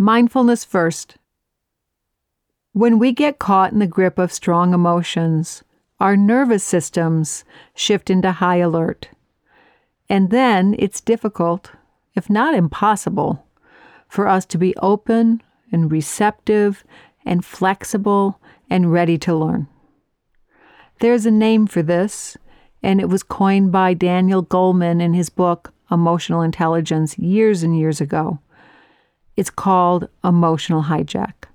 Mindfulness first. When we get caught in the grip of strong emotions, our nervous systems shift into high alert. And then it's difficult, if not impossible, for us to be open and receptive and flexible and ready to learn. There's a name for this, and it was coined by Daniel Goleman in his book Emotional Intelligence years and years ago. It's called emotional hijack.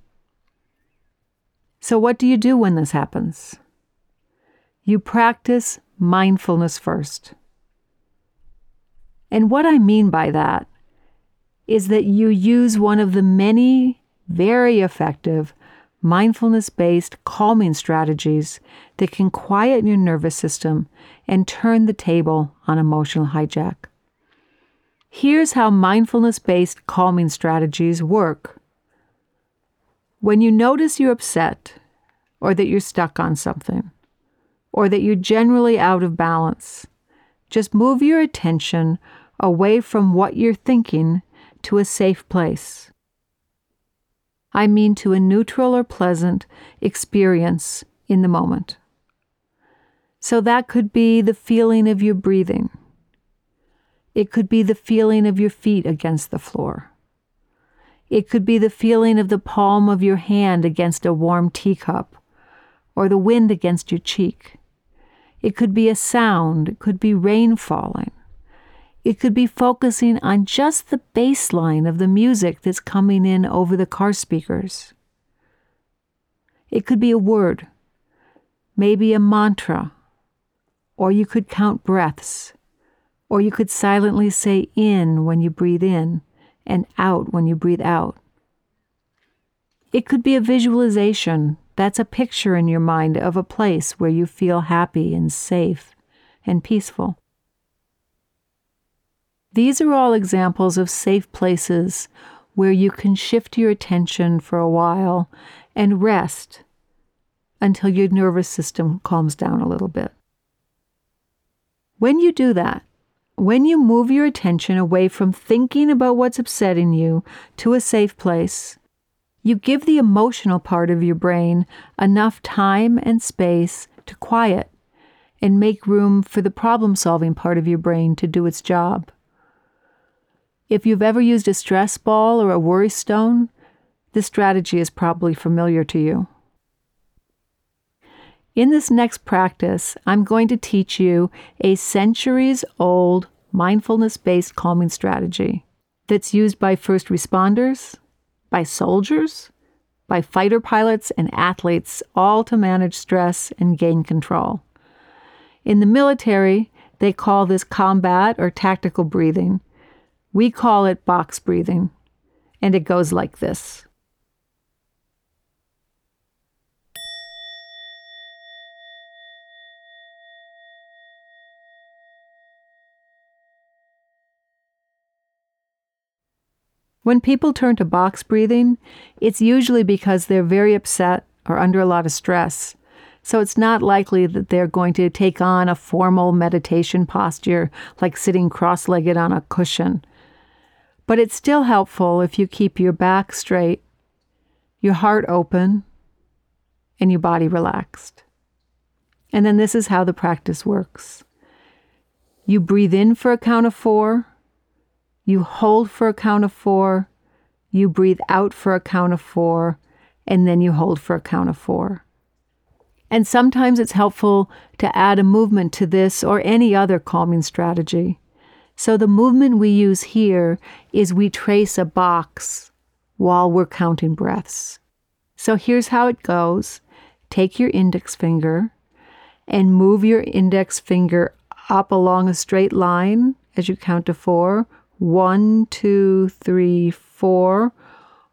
So, what do you do when this happens? You practice mindfulness first. And what I mean by that is that you use one of the many very effective mindfulness based calming strategies that can quiet your nervous system and turn the table on emotional hijack. Here's how mindfulness based calming strategies work. When you notice you're upset, or that you're stuck on something, or that you're generally out of balance, just move your attention away from what you're thinking to a safe place. I mean to a neutral or pleasant experience in the moment. So that could be the feeling of your breathing. It could be the feeling of your feet against the floor. It could be the feeling of the palm of your hand against a warm teacup or the wind against your cheek. It could be a sound, it could be rain falling. It could be focusing on just the bass line of the music that's coming in over the car speakers. It could be a word, maybe a mantra, or you could count breaths, or you could silently say in when you breathe in and out when you breathe out. It could be a visualization that's a picture in your mind of a place where you feel happy and safe and peaceful. These are all examples of safe places where you can shift your attention for a while and rest until your nervous system calms down a little bit. When you do that, when you move your attention away from thinking about what's upsetting you to a safe place, you give the emotional part of your brain enough time and space to quiet and make room for the problem solving part of your brain to do its job. If you've ever used a stress ball or a worry stone, this strategy is probably familiar to you. In this next practice, I'm going to teach you a centuries old mindfulness based calming strategy that's used by first responders, by soldiers, by fighter pilots and athletes, all to manage stress and gain control. In the military, they call this combat or tactical breathing, we call it box breathing, and it goes like this. When people turn to box breathing, it's usually because they're very upset or under a lot of stress. So it's not likely that they're going to take on a formal meditation posture like sitting cross legged on a cushion. But it's still helpful if you keep your back straight, your heart open, and your body relaxed. And then this is how the practice works you breathe in for a count of four, you hold for a count of four, you breathe out for a count of four, and then you hold for a count of four. And sometimes it's helpful to add a movement to this or any other calming strategy. So the movement we use here is we trace a box while we're counting breaths. So here's how it goes take your index finger and move your index finger up along a straight line as you count to four. One, two, three, four.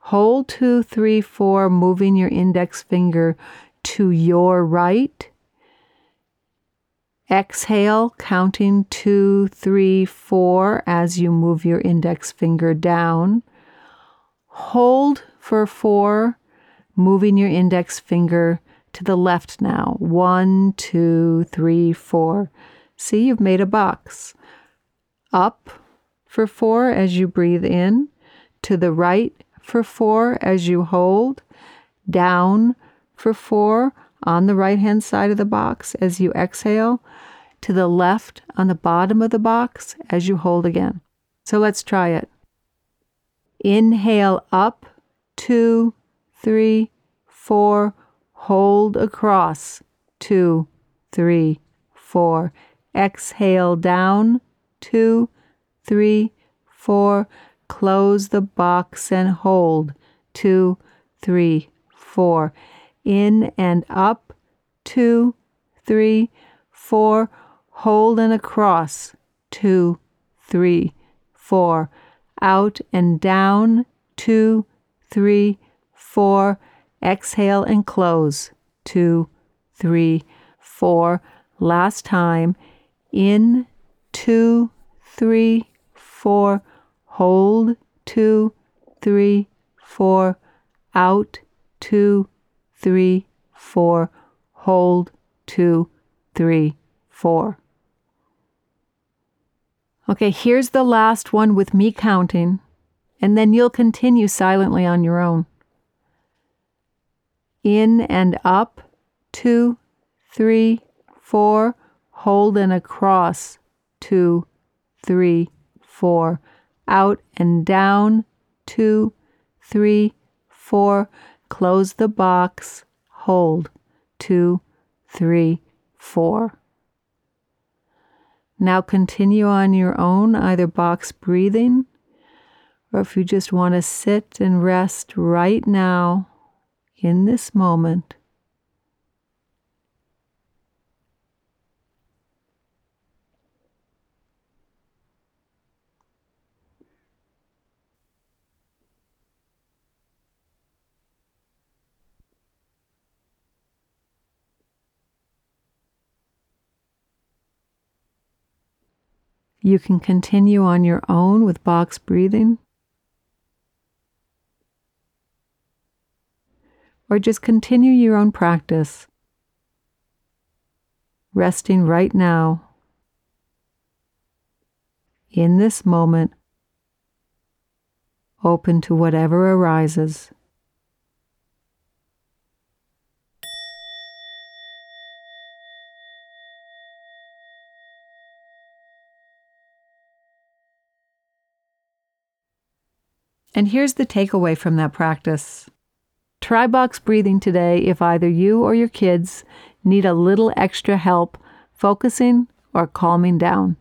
Hold two, three, four, moving your index finger to your right. Exhale, counting two, three, four as you move your index finger down. Hold for four, moving your index finger to the left now. One, two, three, four. See, you've made a box. Up for four as you breathe in, to the right for four as you hold, down for four on the right hand side of the box as you exhale, to the left on the bottom of the box as you hold again. So let's try it. Inhale up, two, three, four, hold across, two, three, four. Exhale down, two, three, four. Close the box and hold, two, three, four. In and up, two, three, four. Hold and across, two, three, four. Out and down, two, three, four. Exhale and close, two, three, four. Last time, in, two, three, four. Hold, two, three, four. Out, two, three, four. Hold, two, three, four. Okay, here's the last one with me counting, and then you'll continue silently on your own. In and up, two, three, four. Hold and across, two, three, four. Out and down, two, three, four. Close the box, hold, two, three, four. Now continue on your own, either box breathing, or if you just want to sit and rest right now in this moment. You can continue on your own with box breathing. Or just continue your own practice, resting right now, in this moment, open to whatever arises. And here's the takeaway from that practice. Try box breathing today if either you or your kids need a little extra help focusing or calming down.